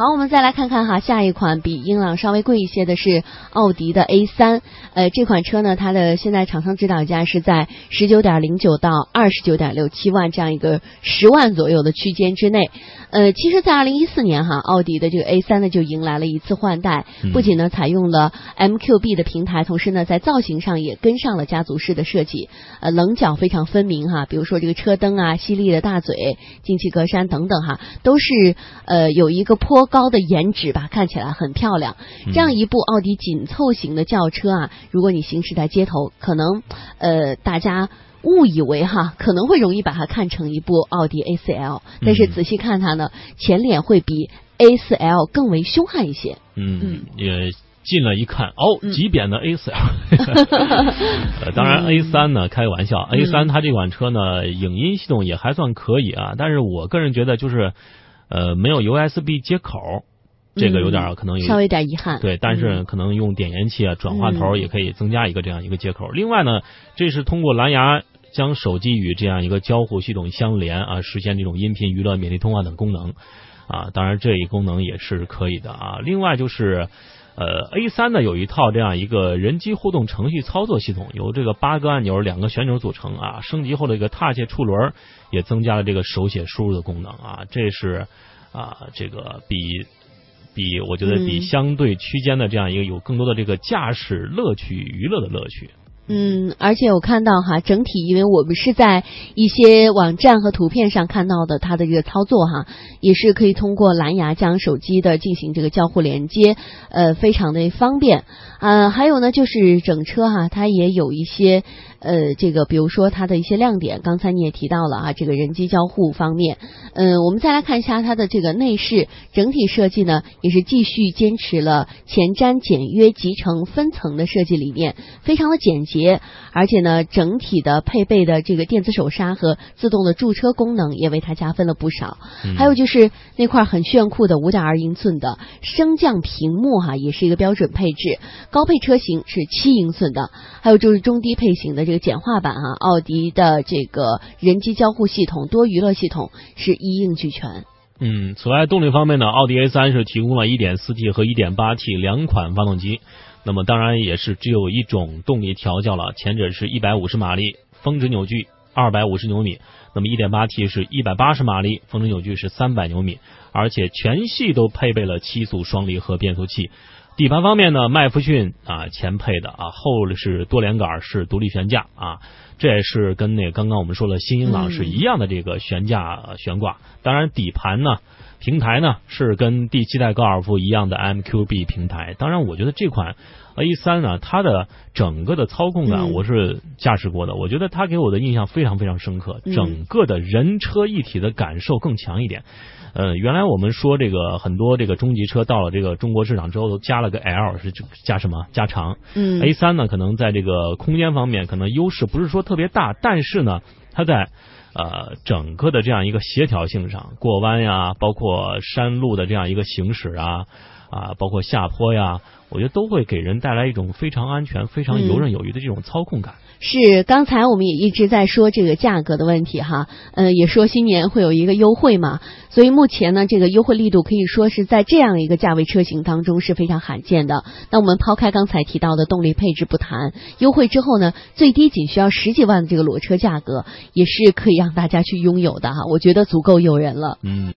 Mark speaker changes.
Speaker 1: 好，我们再来看看哈，下一款比英朗稍微贵一些的是奥迪的 A 三。呃，这款车呢，它的现在厂商指导价是在十九点零九到二十九点六七万这样一个十万左右的区间之内。呃，其实，在二零一四年哈，奥迪的这个 A 三呢就迎来了一次换代，不仅呢采用了 MQB 的平台，同时呢在造型上也跟上了家族式的设计，呃，棱角非常分明哈，比如说这个车灯啊、犀利的大嘴、进气格栅等等哈，都是呃有一个颇高的颜值吧，看起来很漂亮。这样一部奥迪紧凑型的轿车啊，如果你行驶在街头，可能呃大家。误以为哈 可能会容易把它看成一部奥迪 A4L，但是仔细看它呢，前脸会比 A4L 更为凶悍一些。
Speaker 2: 嗯，也近了一看，哦，极扁的 A4L。呃，当然 A3 呢，开个玩笑，A3 它这款车呢，影音系统也还算可以啊，但是我个人觉得就是呃没有 USB 接口。这个有点可能有
Speaker 1: 稍微有点遗憾，
Speaker 2: 对，但是可能用点烟器啊、转换头也可以增加一个这样一个接口。另外呢，这是通过蓝牙将手机与这样一个交互系统相连啊，实现这种音频娱乐、免提通话等功能啊。当然，这一功能也是可以的啊。另外就是，呃，A 三呢有一套这样一个人机互动程序操作系统，由这个八个按钮、两个旋钮组成啊。升级后的一个踏切触轮也增加了这个手写输入的功能啊。这是啊，这个比。比我觉得比相对区间的这样一个有更多的这个驾驶乐趣、娱乐的乐趣。
Speaker 1: 嗯，而且我看到哈，整体因为我们是在一些网站和图片上看到的，它的这个操作哈，也是可以通过蓝牙将手机的进行这个交互连接，呃，非常的方便。呃，还有呢，就是整车哈，它也有一些。呃，这个比如说它的一些亮点，刚才你也提到了啊，这个人机交互方面，嗯，我们再来看一下它的这个内饰，整体设计呢也是继续坚持了前瞻、简约、集成、分层的设计理念，非常的简洁，而且呢，整体的配备的这个电子手刹和自动的驻车功能也为它加分了不少。还有就是那块很炫酷的五点二英寸的升降屏幕哈，也是一个标准配置，高配车型是七英寸的，还有就是中低配型的。这个简化版啊，奥迪的这个人机交互系统、多娱乐系统是一应俱全。
Speaker 2: 嗯，此外动力方面呢，奥迪 A 三是提供了 1.4T 和 1.8T 两款发动机，那么当然也是只有一种动力调教了，前者是一百五十马力，峰值扭矩二百五十牛米，那么一点八 T 是一百八十马力，峰值扭矩是三百牛米，而且全系都配备了七速双离合变速器。底盘方面呢，麦弗逊啊前配的啊，后是多连杆式独立悬架啊，这也是跟那刚刚我们说的新英朗是一样的这个悬架悬挂。当然底盘呢，平台呢是跟第七代高尔夫一样的 MQB 平台。当然，我觉得这款 A 三呢，它的整个的操控感我是驾驶过的，我觉得它给我的印象非常非常深刻，整个的人车一体的感受更强一点。呃，原来我们说这个很多这个中级车到了这个中国市场之后都加了个 L，是加什么加长？
Speaker 1: 嗯
Speaker 2: ，A 三呢可能在这个空间方面可能优势不是说特别大，但是呢它在呃整个的这样一个协调性上，过弯呀，包括山路的这样一个行驶啊啊，包括下坡呀，我觉得都会给人带来一种非常安全、非常游刃有余的这种操控感。
Speaker 1: 是，刚才我们也一直在说这个价格的问题哈，呃，也说新年会有一个优惠嘛，所以目前呢，这个优惠力度可以说是在这样一个价位车型当中是非常罕见的。那我们抛开刚才提到的动力配置不谈，优惠之后呢，最低仅需要十几万的这个裸车价格，也是可以让大家去拥有的哈，我觉得足够诱人了。
Speaker 2: 嗯。